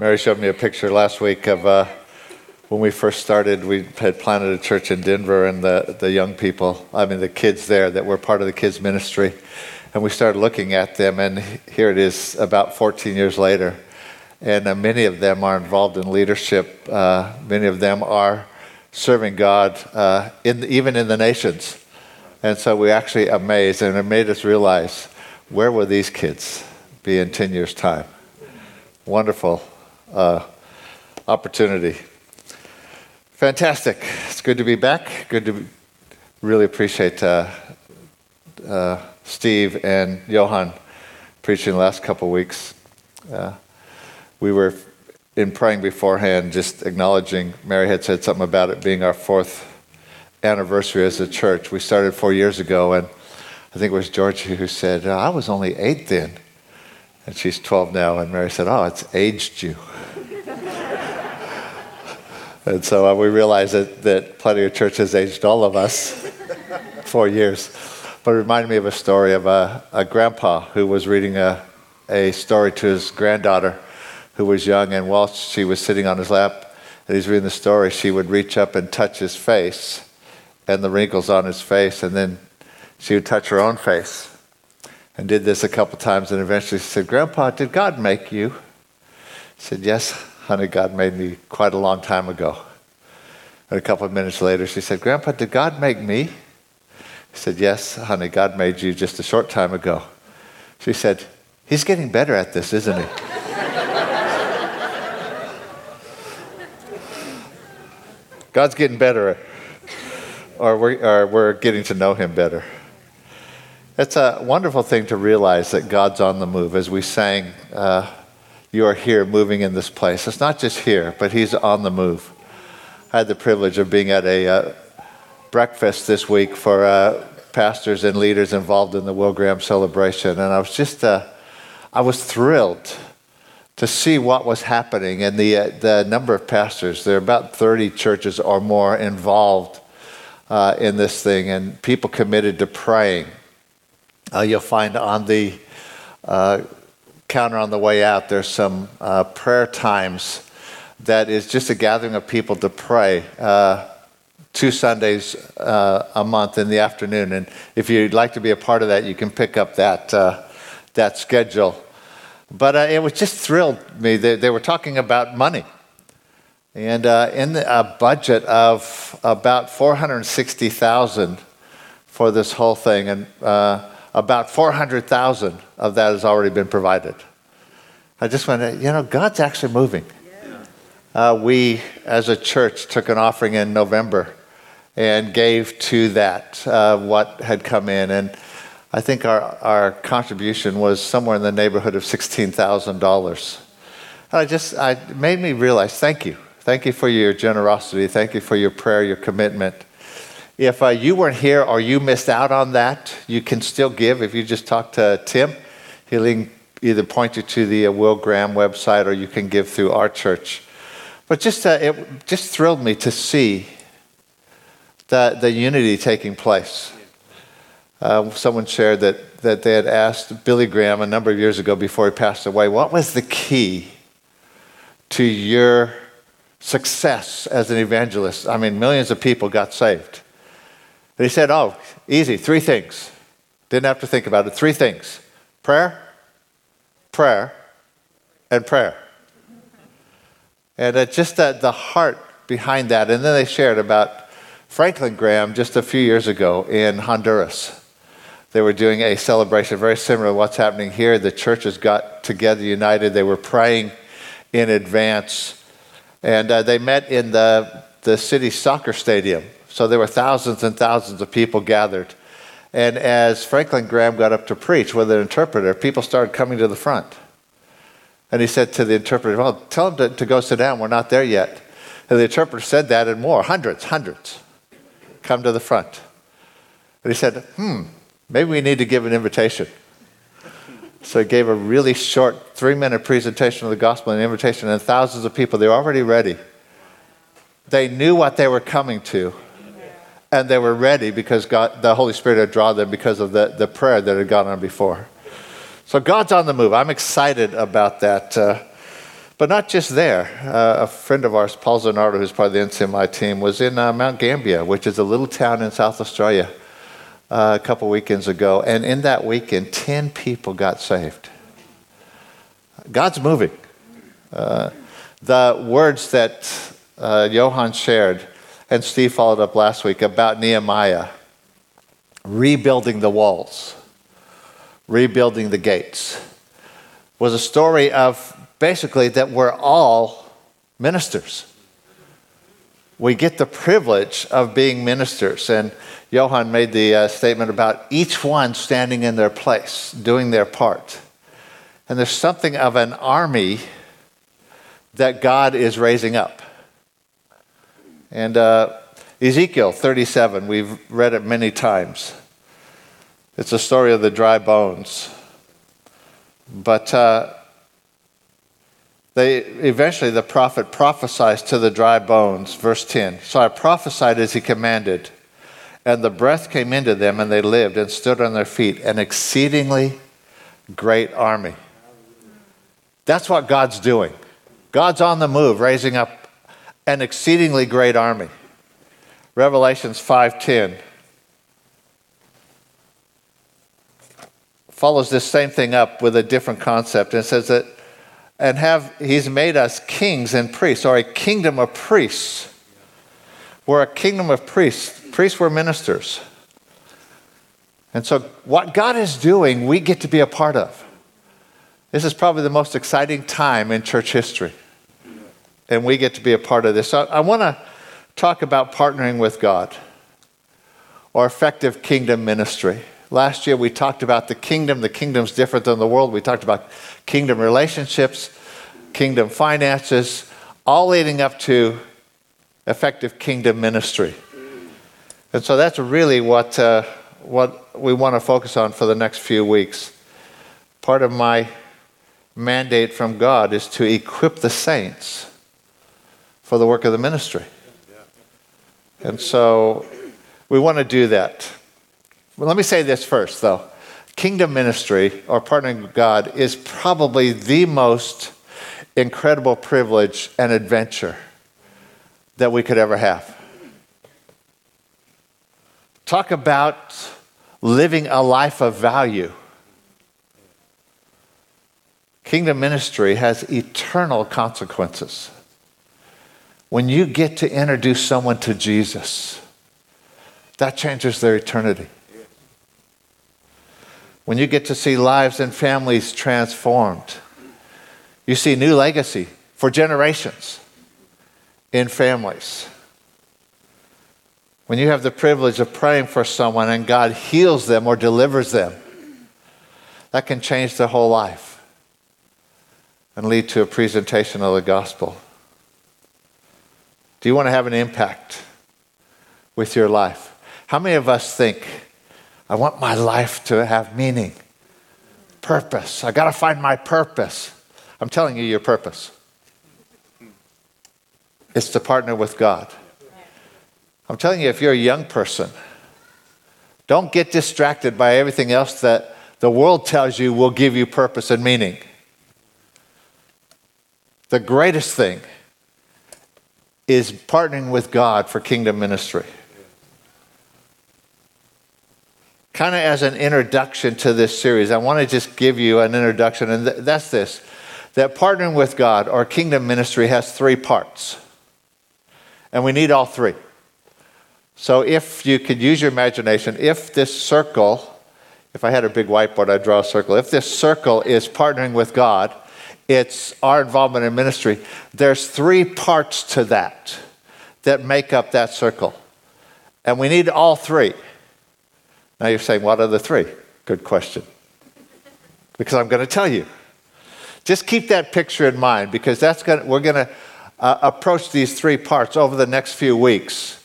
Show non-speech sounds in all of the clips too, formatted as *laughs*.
Mary showed me a picture last week of uh, when we first started. We had planted a church in Denver, and the, the young people, I mean, the kids there that were part of the kids' ministry. And we started looking at them, and here it is about 14 years later. And uh, many of them are involved in leadership. Uh, many of them are serving God, uh, in, even in the nations. And so we actually amazed, and it made us realize where will these kids be in 10 years' time? Wonderful uh, opportunity. Fantastic. It's good to be back. Good to be, really appreciate uh, uh, Steve and Johan preaching the last couple weeks. Uh, we were in praying beforehand, just acknowledging, Mary had said something about it being our fourth anniversary as a church. We started four years ago, and I think it was Georgie who said, I was only eight then. And she's 12 now, and Mary said, Oh, it's aged you. and so uh, we realized that, that Plenty of churches aged all of us *laughs* four years. But it reminded me of a story of a, a grandpa who was reading a, a story to his granddaughter who was young, and while she was sitting on his lap and he's reading the story, she would reach up and touch his face and the wrinkles on his face, and then she would touch her own face and did this a couple times. And eventually said, Grandpa, did God make you? He said, Yes, honey, God made me quite a long time ago. And a couple of minutes later, she said, Grandpa, did God make me? He said, Yes, honey, God made you just a short time ago. She said, He's getting better at this, isn't he? *laughs* God's getting better, or we're, or we're getting to know him better. It's a wonderful thing to realize that God's on the move. As we sang, uh, You are here moving in this place. It's not just here, but He's on the move. I had the privilege of being at a uh, breakfast this week for uh, pastors and leaders involved in the Will Graham celebration, and I was just, uh, I was thrilled to see what was happening and the, uh, the number of pastors. There are about 30 churches or more involved uh, in this thing, and people committed to praying uh, you'll find on the uh, counter on the way out, there's some uh, prayer times that is just a gathering of people to pray uh, two Sundays uh, a month in the afternoon. And if you'd like to be a part of that, you can pick up that, uh, that schedule. But it was just thrilled me. They, they were talking about money. And in the, a budget of about 460,000 for this whole thing. And about 400,000 of that has already been provided. I just went, you know, God's actually moving. Uh, we, as a church, took an offering in November and gave to that uh, what had come in. And I think our, our contribution was somewhere in the neighborhood of $16,000. And I just, I made me realize, thank you. Thank you for your generosity. Thank you for your prayer, your commitment. If uh, you weren't here or you missed out on that, you can still give. If you just talk to Tim, he'll either point you to the uh, Will Graham website or you can give through our church. But just, uh, it just thrilled me to see the, the unity taking place. Uh, someone shared that, that they had asked Billy Graham a number of years ago before he passed away, what was the key to your success as an evangelist? I mean, millions of people got saved. He said, Oh, easy, three things. Didn't have to think about it. Three things prayer, prayer, and prayer. And just uh, the heart behind that. And then they shared about Franklin Graham just a few years ago in Honduras. They were doing a celebration very similar to what's happening here. The churches got together, united. They were praying in advance. And uh, they met in the, the city soccer stadium so there were thousands and thousands of people gathered. And as Franklin Graham got up to preach with an interpreter, people started coming to the front. And he said to the interpreter, Well, tell them to, to go sit down. We're not there yet. And the interpreter said that and more hundreds, hundreds come to the front. And he said, Hmm, maybe we need to give an invitation. So he gave a really short three minute presentation of the gospel and invitation, and thousands of people, they were already ready. They knew what they were coming to and they were ready because God, the Holy Spirit had drawn them because of the, the prayer that had gone on before. So God's on the move. I'm excited about that. Uh, But not just there. Uh, a friend of ours, Paul Zanardo, who's part of the NCMI team, was in uh, Mount Gambier, which is a little town in South Australia, uh, a couple weekends ago. And in that weekend, 10 people got saved. God's moving. Uh, the words that uh, Johan shared, and Steve followed up last week about Nehemiah rebuilding the walls, rebuilding the gates, was a story of basically that we're all ministers. We get the privilege of being ministers. And Johan made the uh, statement about each one standing in their place, doing their part. And there's something of an army that God is raising up. And uh, Ezekiel 37, we've read it many times. It's a story of the dry bones. But uh, they eventually the prophet prophesies to the dry bones, verse 10. So I prophesied as he commanded, and the breath came into them, and they lived and stood on their feet, an exceedingly great army. That's what God's doing. God's on the move, raising up an exceedingly great army. Revelations 5:10 follows this same thing up with a different concept. And says that and have he's made us kings and priests or a kingdom of priests. We're a kingdom of priests. Priests were ministers. And so what god is doing we get to be a part of. This is probably the most exciting time in church history and we get to be a part of this so i want to talk about partnering with god or effective kingdom ministry Last year we talked about the kingdom. The kingdom's different than the world. We talked about kingdom relationships, kingdom finances, all leading up to effective kingdom ministry. And so that's really what, uh, what we want to focus on for the next few weeks. Part of my mandate from God is to equip the saints for the work of the ministry. And so we want to do that. Well, let me say this first, though. Kingdom ministry or partnering with God is probably the most incredible privilege and adventure that we could ever have. Talk about living a life of value. Kingdom ministry has eternal consequences. When you get to introduce someone to Jesus, that changes their eternity when you get to see lives and families transformed. You see new legacy for generations in families. When you have the privilege of praying for someone and God heals them or delivers them, that can change their whole life and lead to a presentation of the gospel. Do you want to have an impact with your life? How many of us think, I want my life to have meaning, purpose. I got to find my purpose. I'm telling you your purpose. It's to partner with God. I'm telling you, if you're a young person, don't get distracted by everything else that the world tells you will give you purpose and meaning. The greatest thing is partnering with God for kingdom ministry kind of as an introduction to this series, I want to just give you an introduction, and th- that's this that partnering with God or kingdom ministry has three parts. And we need all three. So if you could use your imagination, if this circle, if I had a big whiteboard, I'd draw a circle. If this circle is partnering with God, it's our involvement in ministry. There's three parts to that that make up that circle. And we need all three. Now you're saying, what are the three? Good question. Because I'm going to tell you. Just keep that picture in mind because that's to, we're going to uh, approach these three parts over the next few weeks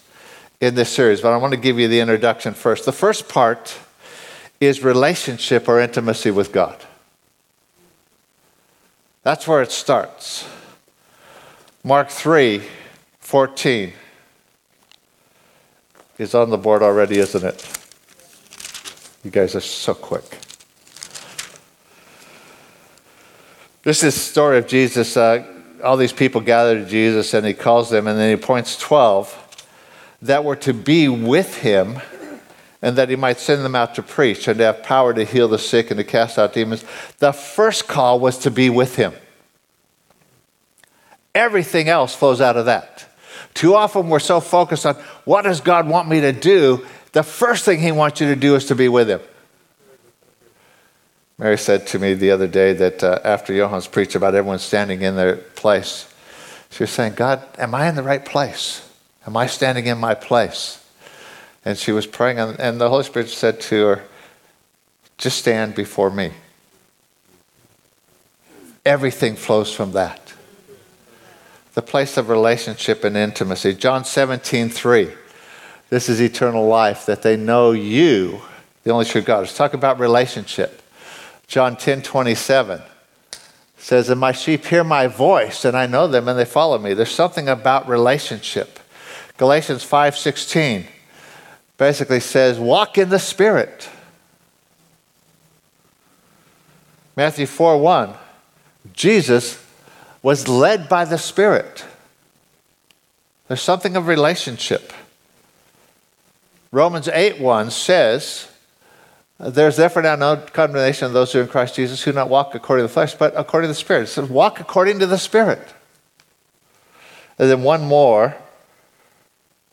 in this series. But I want to give you the introduction first. The first part is relationship or intimacy with God. That's where it starts. Mark 3 14 is on the board already, isn't it? You guys are so quick. This is the story of Jesus uh, all these people gather to Jesus and he calls them, and then he points 12 that were to be with him and that he might send them out to preach and to have power to heal the sick and to cast out demons. The first call was to be with him. Everything else flows out of that. Too often we're so focused on what does God want me to do? The first thing he wants you to do is to be with him. Mary said to me the other day that uh, after Johan's preached about everyone standing in their place, she was saying, God, am I in the right place? Am I standing in my place? And she was praying, and the Holy Spirit said to her, Just stand before me. Everything flows from that. The place of relationship and intimacy. John 17, 3. This is eternal life, that they know you, the only true God. Let's talk about relationship. John 10, 27 says, And my sheep hear my voice, and I know them, and they follow me. There's something about relationship. Galatians 5, 16 basically says, walk in the Spirit. Matthew 4 1, Jesus was led by the Spirit. There's something of relationship. Romans 8 1 says, There's therefore now no condemnation of those who are in Christ Jesus who not walk according to the flesh, but according to the Spirit. It says, walk according to the Spirit. And then one more,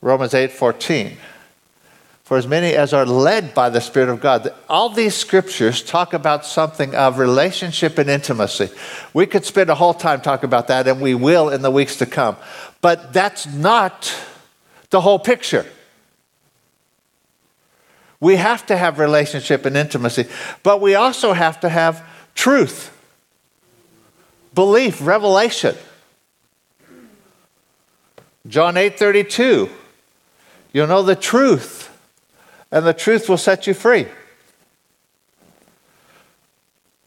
Romans 8 14 for as many as are led by the Spirit of God. All these scriptures talk about something of relationship and intimacy. We could spend a whole time talking about that, and we will in the weeks to come. But that's not the whole picture. We have to have relationship and intimacy, but we also have to have truth, belief, revelation. John 8 32. You'll know the truth and the truth will set you free.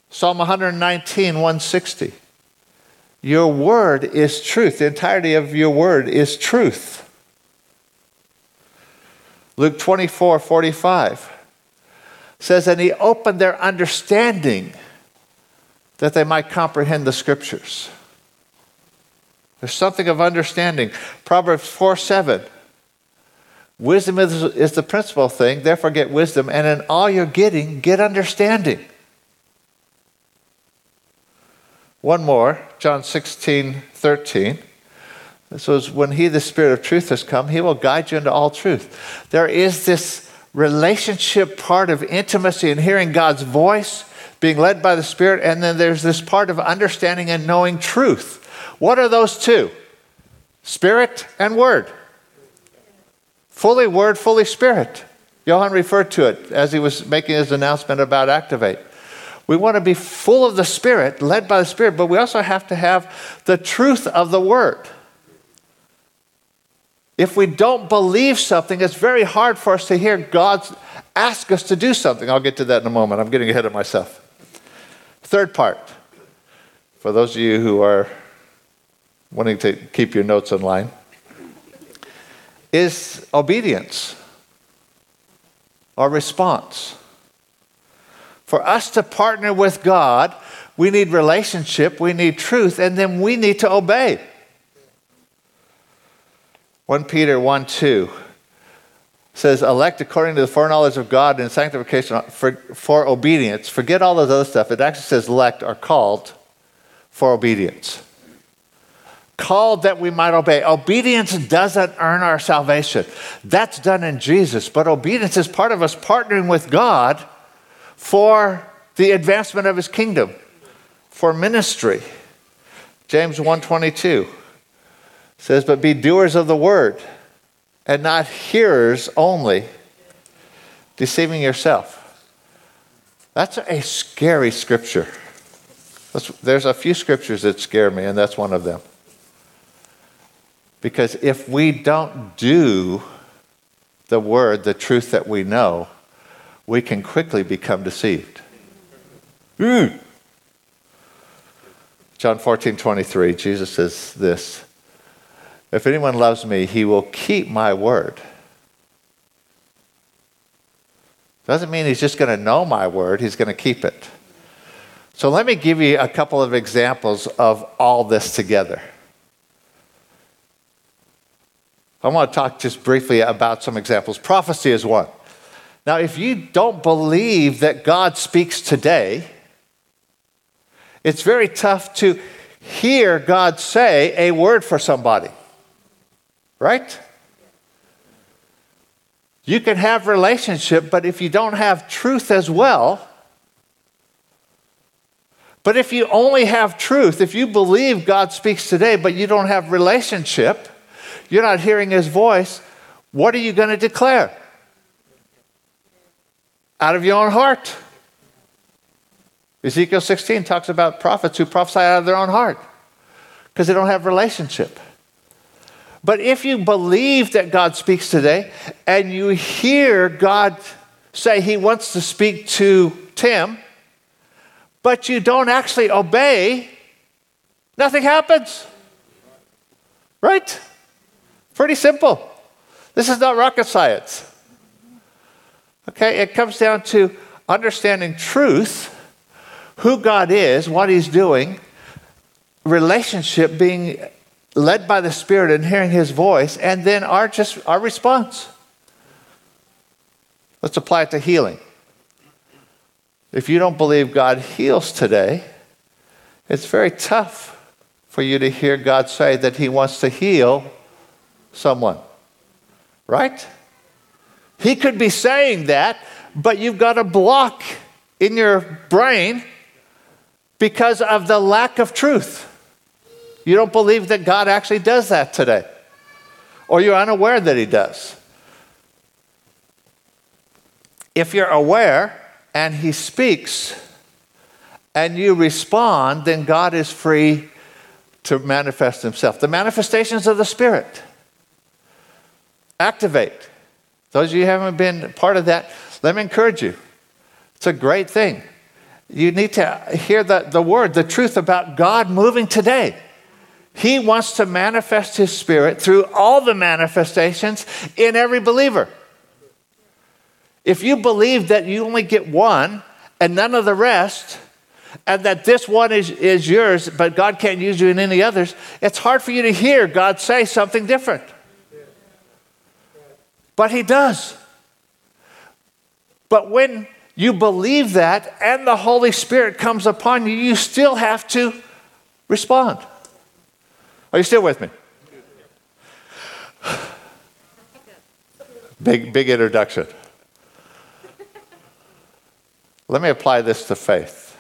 Psalm 119, 160. Your word is truth. The entirety of your word is truth. Luke 24, 45 says, And he opened their understanding that they might comprehend the scriptures. There's something of understanding. Proverbs 4, 7 Wisdom is, is the principal thing, therefore get wisdom, and in all you're getting, get understanding. One more, John 16, 13. This was when he, the Spirit of truth, has come, he will guide you into all truth. There is this relationship part of intimacy and hearing God's voice, being led by the Spirit, and then there's this part of understanding and knowing truth. What are those two? Spirit and Word. Fully Word, fully Spirit. Johan referred to it as he was making his announcement about Activate. We want to be full of the Spirit, led by the Spirit, but we also have to have the truth of the Word. If we don't believe something, it's very hard for us to hear God ask us to do something. I'll get to that in a moment. I'm getting ahead of myself. Third part, for those of you who are wanting to keep your notes in line is obedience or response. For us to partner with God, we need relationship, we need truth, and then we need to obey. 1 Peter 1 2 says, elect according to the foreknowledge of God and sanctification for, for obedience. Forget all those other stuff. It actually says elect are called for obedience called that we might obey. Obedience doesn't earn our salvation. That's done in Jesus, but obedience is part of us partnering with God for the advancement of his kingdom, for ministry. James 1:22 says, "But be doers of the word and not hearers only, deceiving yourself." That's a scary scripture. There's a few scriptures that scare me, and that's one of them. Because if we don't do the word, the truth that we know, we can quickly become deceived. Mm. John 14, 23, Jesus says this If anyone loves me, he will keep my word. Doesn't mean he's just going to know my word, he's going to keep it. So let me give you a couple of examples of all this together. I want to talk just briefly about some examples. Prophecy is one. Now, if you don't believe that God speaks today, it's very tough to hear God say a word for somebody. Right? You can have relationship, but if you don't have truth as well, but if you only have truth, if you believe God speaks today, but you don't have relationship, you're not hearing his voice, what are you going to declare? Out of your own heart. Ezekiel 16 talks about prophets who prophesy out of their own heart because they don't have relationship. But if you believe that God speaks today and you hear God say he wants to speak to Tim, but you don't actually obey, nothing happens. Right? Pretty simple. This is not rocket science. Okay, it comes down to understanding truth, who God is, what He's doing, relationship being led by the Spirit and hearing His voice, and then our just our response. Let's apply it to healing. If you don't believe God heals today, it's very tough for you to hear God say that He wants to heal someone. Right? He could be saying that, but you've got a block in your brain because of the lack of truth. You don't believe that God actually does that today, or you're unaware that He does. If you're aware and He speaks and you respond, then God is free to manifest Himself. The manifestations of the Spirit activate. Those of you who haven't been part of that, let me encourage you. It's a great thing. You need to hear the, the word, the truth about God moving today. He wants to manifest His Spirit through all the manifestations in every believer. If you believe that you only get one and none of the rest, and that this one is, is yours, but God can't use you in any others, it's hard for you to hear God say something different. But He does. But when you believe that and the Holy Spirit comes upon you, you still have to respond. Are you still with me? Big, big introduction. Let me apply this to faith.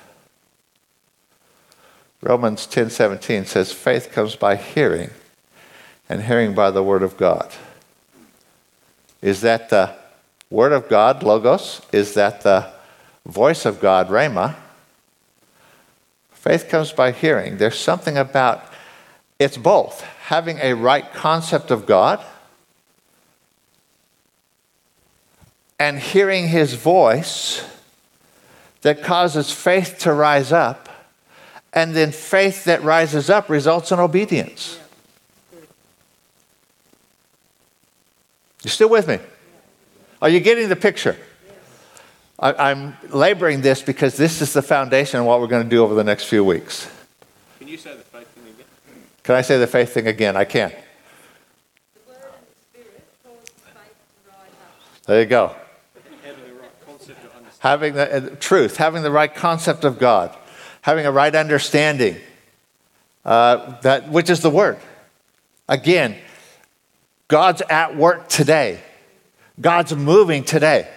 Romans 10 17 says, Faith comes by hearing, and hearing by the word of God. Is that the word of God, Logos? Is that the voice of God, Rhema? Faith comes by hearing. There's something about it's both having a right concept of God and hearing his voice that causes faith to rise up, and then faith that rises up results in obedience. You still with me? Are you getting the picture? I, am laboring this because this is the foundation of what we're going to do over the next few weeks. Can you say the faith thing again? Can I say the faith thing again? I can. There you go. Having the uh, truth, having the right concept of God, having a right understanding, uh, that which is the word. Again, God's at work today. God's moving today.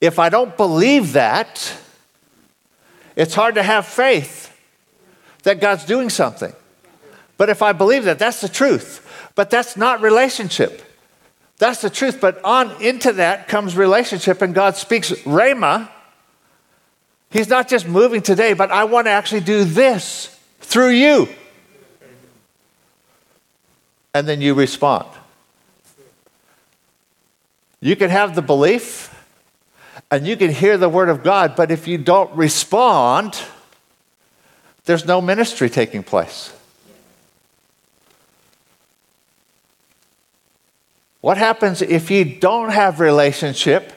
If I don't believe that, it's hard to have faith that God's doing something. But if I believe that, that's the truth. But that's not relationship. That's the truth. But on into that comes relationship, and God speaks Rhema. He's not just moving today, but I want to actually do this through you. And then you respond. You can have the belief and you can hear the word of God, but if you don't respond, there's no ministry taking place. What happens if you don't have relationship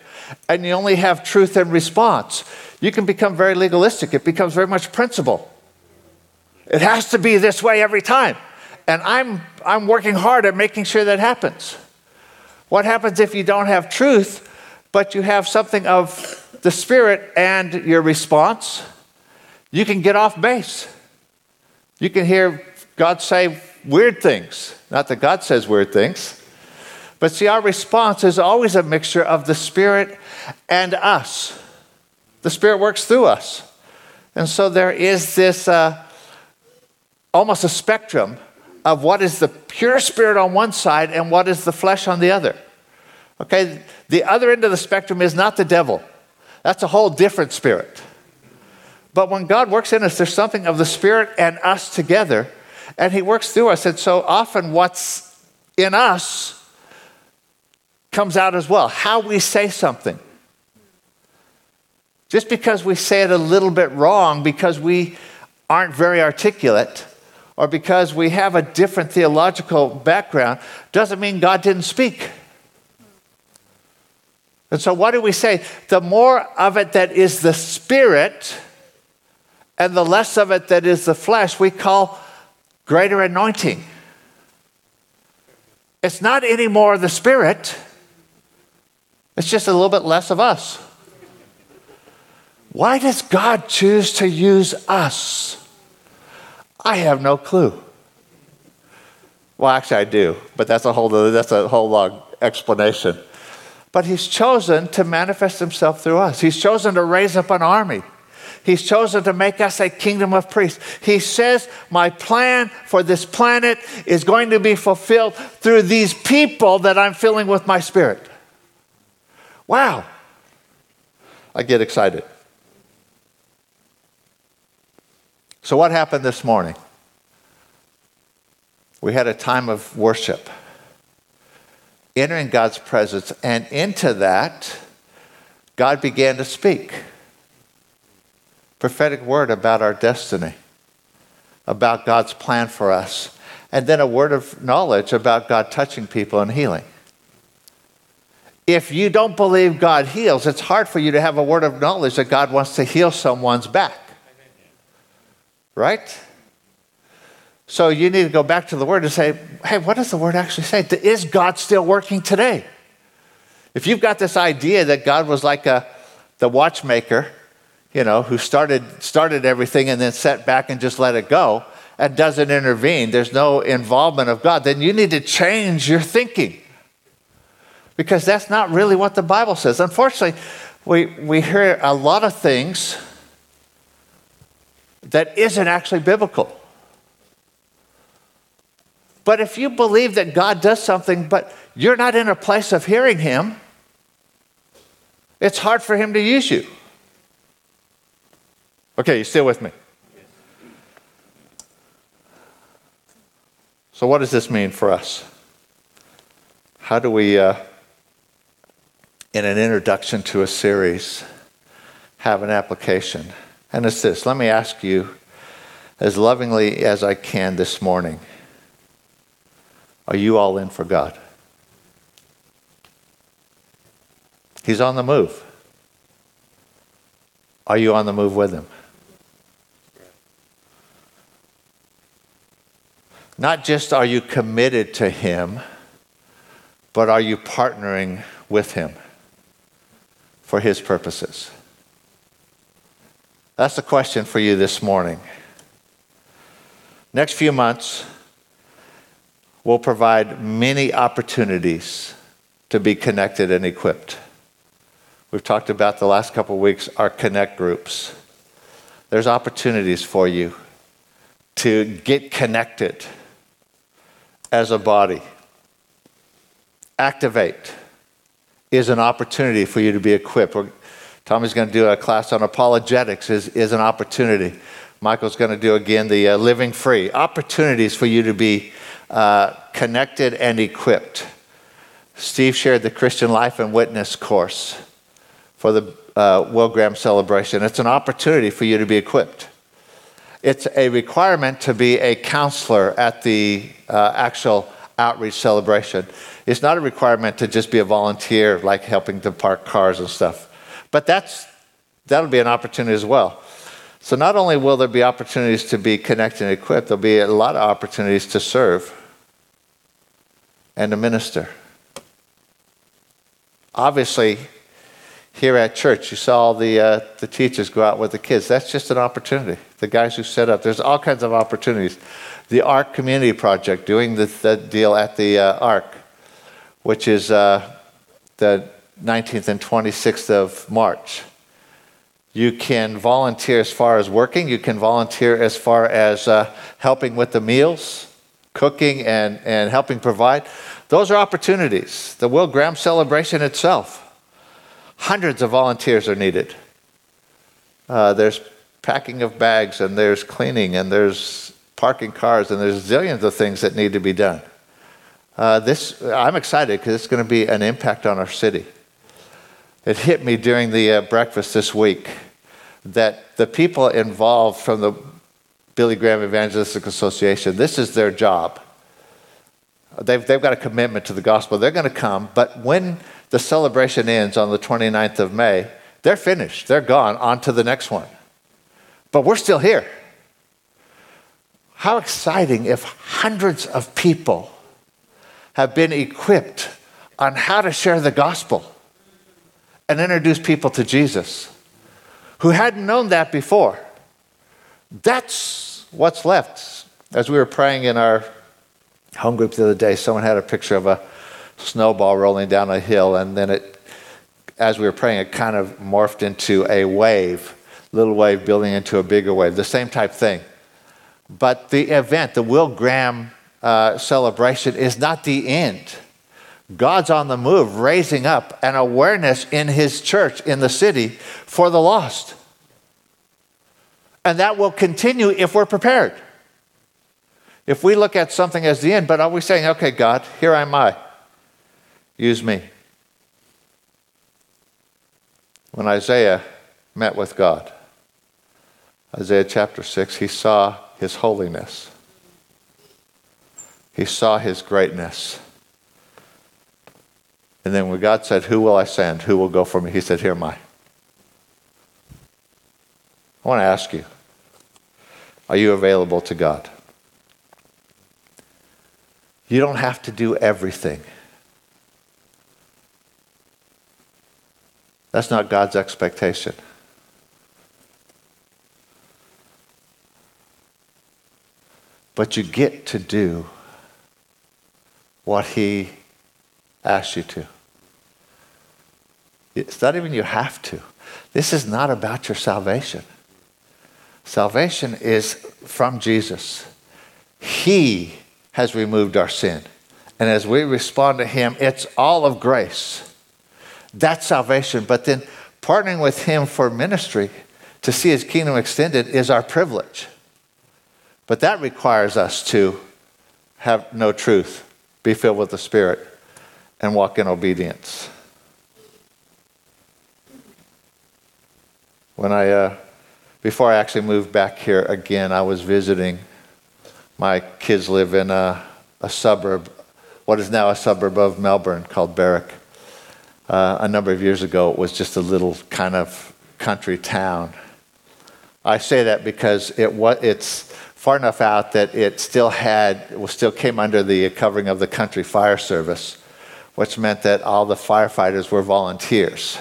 and you only have truth and response? You can become very legalistic. It becomes very much principle. It has to be this way every time. And I'm, I'm working hard at making sure that happens. What happens if you don't have truth, but you have something of the Spirit and your response? You can get off base. You can hear God say weird things. Not that God says weird things. But see, our response is always a mixture of the Spirit and us. The Spirit works through us. And so there is this uh, almost a spectrum of what is the pure spirit on one side and what is the flesh on the other. Okay, the other end of the spectrum is not the devil, that's a whole different spirit. But when God works in us, there's something of the spirit and us together, and He works through us. And so often, what's in us comes out as well. How we say something. Just because we say it a little bit wrong, because we aren't very articulate, or because we have a different theological background, doesn't mean God didn't speak. And so, what do we say? The more of it that is the spirit and the less of it that is the flesh, we call greater anointing. It's not anymore the spirit, it's just a little bit less of us. Why does God choose to use us? I have no clue. Well, actually, I do, but that's a whole, that's a whole long explanation. But He's chosen to manifest Himself through us. He's chosen to raise up an army. He's chosen to make us a kingdom of priests. He says, My plan for this planet is going to be fulfilled through these people that I'm filling with my spirit. Wow. I get excited. So, what happened this morning? We had a time of worship, entering God's presence, and into that, God began to speak. Prophetic word about our destiny, about God's plan for us, and then a word of knowledge about God touching people and healing. If you don't believe God heals, it's hard for you to have a word of knowledge that God wants to heal someone's back. Right? So you need to go back to the Word and say, hey, what does the Word actually say? Is God still working today? If you've got this idea that God was like a, the watchmaker, you know, who started, started everything and then sat back and just let it go and doesn't intervene, there's no involvement of God, then you need to change your thinking. Because that's not really what the Bible says. Unfortunately, we, we hear a lot of things that isn't actually biblical. But if you believe that God does something, but you're not in a place of hearing Him, it's hard for Him to use you. Okay, you still with me? So, what does this mean for us? How do we, uh, in an introduction to a series, have an application? And it's this let me ask you, as lovingly as I can this morning, are you all in for God? He's on the move. Are you on the move with Him? Not just are you committed to Him, but are you partnering with Him for His purposes? That's the question for you this morning. Next few months, we'll provide many opportunities to be connected and equipped. We've talked about the last couple of weeks our connect groups. There's opportunities for you to get connected as a body. Activate is an opportunity for you to be equipped. We're Tommy's going to do a class on apologetics is, is an opportunity. Michael's going to do again the uh, living free. Opportunities for you to be uh, connected and equipped. Steve shared the Christian Life and Witness course for the uh, Will Graham celebration. It's an opportunity for you to be equipped. It's a requirement to be a counselor at the uh, actual outreach celebration. It's not a requirement to just be a volunteer, like helping to park cars and stuff. But that's, that'll be an opportunity as well. So not only will there be opportunities to be connected and equipped, there'll be a lot of opportunities to serve and to minister. Obviously, here at church, you saw the, uh, the teachers go out with the kids. That's just an opportunity. The guys who set up, there's all kinds of opportunities. The ARC Community Project, doing the, the deal at the uh, ARC, which is uh, the 19th and 26th of March. You can volunteer as far as working, you can volunteer as far as uh, helping with the meals, cooking, and, and helping provide. Those are opportunities. The Will Graham celebration itself Hundreds of volunteers are needed. Uh, there's packing of bags, and there's cleaning, and there's parking cars, and there's zillions of things that need to be done. Uh, this, I'm excited because it's going to be an impact on our city. It hit me during the uh, breakfast this week that the people involved from the Billy Graham Evangelistic Association, this is their job. They've, they've got a commitment to the gospel. They're going to come, but when the celebration ends on the 29th of May, they're finished. They're gone. On to the next one. But we're still here. How exciting if hundreds of people have been equipped on how to share the gospel and introduce people to Jesus who hadn't known that before. That's what's left. As we were praying in our home group the other day, someone had a picture of a snowball rolling down a hill, and then it, as we were praying, it kind of morphed into a wave, little wave building into a bigger wave, the same type thing. But the event, the Will Graham uh, celebration, is not the end. God's on the move, raising up an awareness in his church, in the city, for the lost. And that will continue if we're prepared. If we look at something as the end, but are we saying, okay, God, here I am I. Use me. When Isaiah met with God, Isaiah chapter 6, he saw his holiness, he saw his greatness. And then when God said, Who will I send? Who will go for me? He said, Here am I. I want to ask you are you available to God? You don't have to do everything. That's not God's expectation. But you get to do what He asks you to. It's not even you have to. This is not about your salvation. Salvation is from Jesus. He has removed our sin. And as we respond to Him, it's all of grace. That's salvation. But then partnering with Him for ministry to see His kingdom extended is our privilege. But that requires us to have no truth, be filled with the Spirit, and walk in obedience. When I, uh, before I actually moved back here again, I was visiting. My kids live in a, a suburb, what is now a suburb of Melbourne called Berwick uh, a number of years ago, it was just a little kind of country town. I say that because it was, it's far enough out that it still had, it still came under the covering of the country fire service, which meant that all the firefighters were volunteers.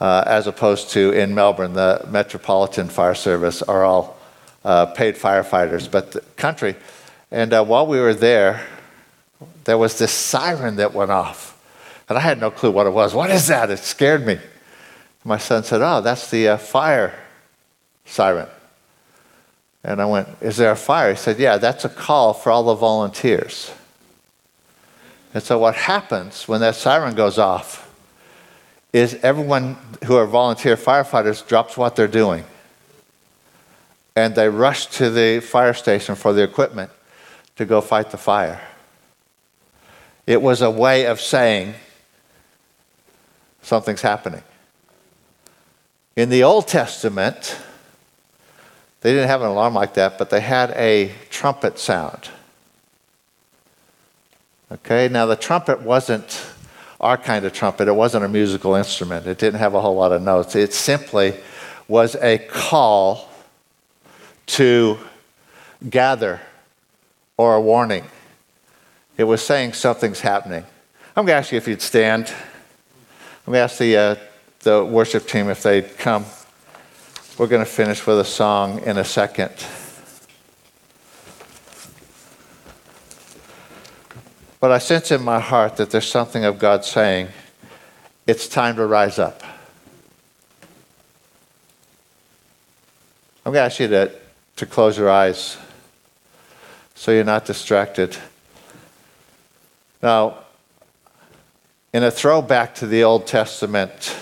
Uh, as opposed to in Melbourne, the Metropolitan Fire Service are all uh, paid firefighters. But the country, and uh, while we were there, there was this siren that went off. And I had no clue what it was. What is that? It scared me. My son said, Oh, that's the uh, fire siren. And I went, Is there a fire? He said, Yeah, that's a call for all the volunteers. And so, what happens when that siren goes off is everyone who are volunteer firefighters drops what they're doing. And they rush to the fire station for the equipment to go fight the fire. It was a way of saying, something's happening. In the Old Testament, they didn't have an alarm like that, but they had a trumpet sound. Okay, now the trumpet wasn't our kind of trumpet, it wasn't a musical instrument, it didn't have a whole lot of notes. It simply was a call to gather or a warning. It was saying something's happening. I'm going to ask you if you'd stand. I'm going to ask the, uh, the worship team if they'd come. We're going to finish with a song in a second. But I sense in my heart that there's something of God saying, it's time to rise up. I'm going to ask you to, to close your eyes so you're not distracted. Now, in a throwback to the Old Testament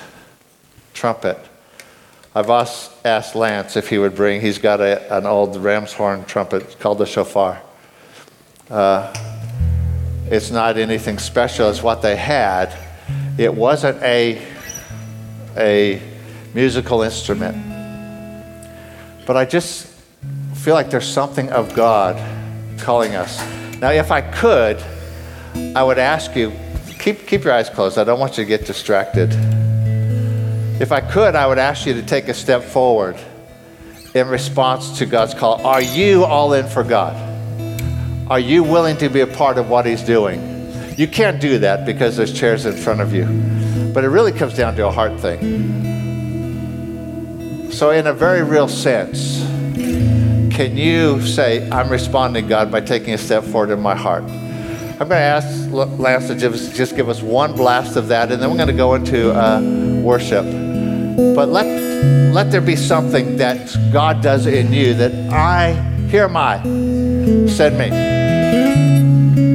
trumpet, I've asked Lance if he would bring, he's got a, an old ram's horn trumpet called the shofar. Uh, it's not anything special, it's what they had. It wasn't a, a musical instrument. But I just feel like there's something of God calling us. Now, if I could, I would ask you keep, keep your eyes closed. I don't want you to get distracted. If I could, I would ask you to take a step forward in response to God's call. Are you all in for God? Are you willing to be a part of what He's doing? You can't do that because there's chairs in front of you. But it really comes down to a heart thing. So, in a very real sense, can you say, I'm responding, God, by taking a step forward in my heart? I'm going to ask Lance to just, give us one blast of that, and then we're going to go into uh, worship. But let, let there be something that God does in you that I, here am I, send me.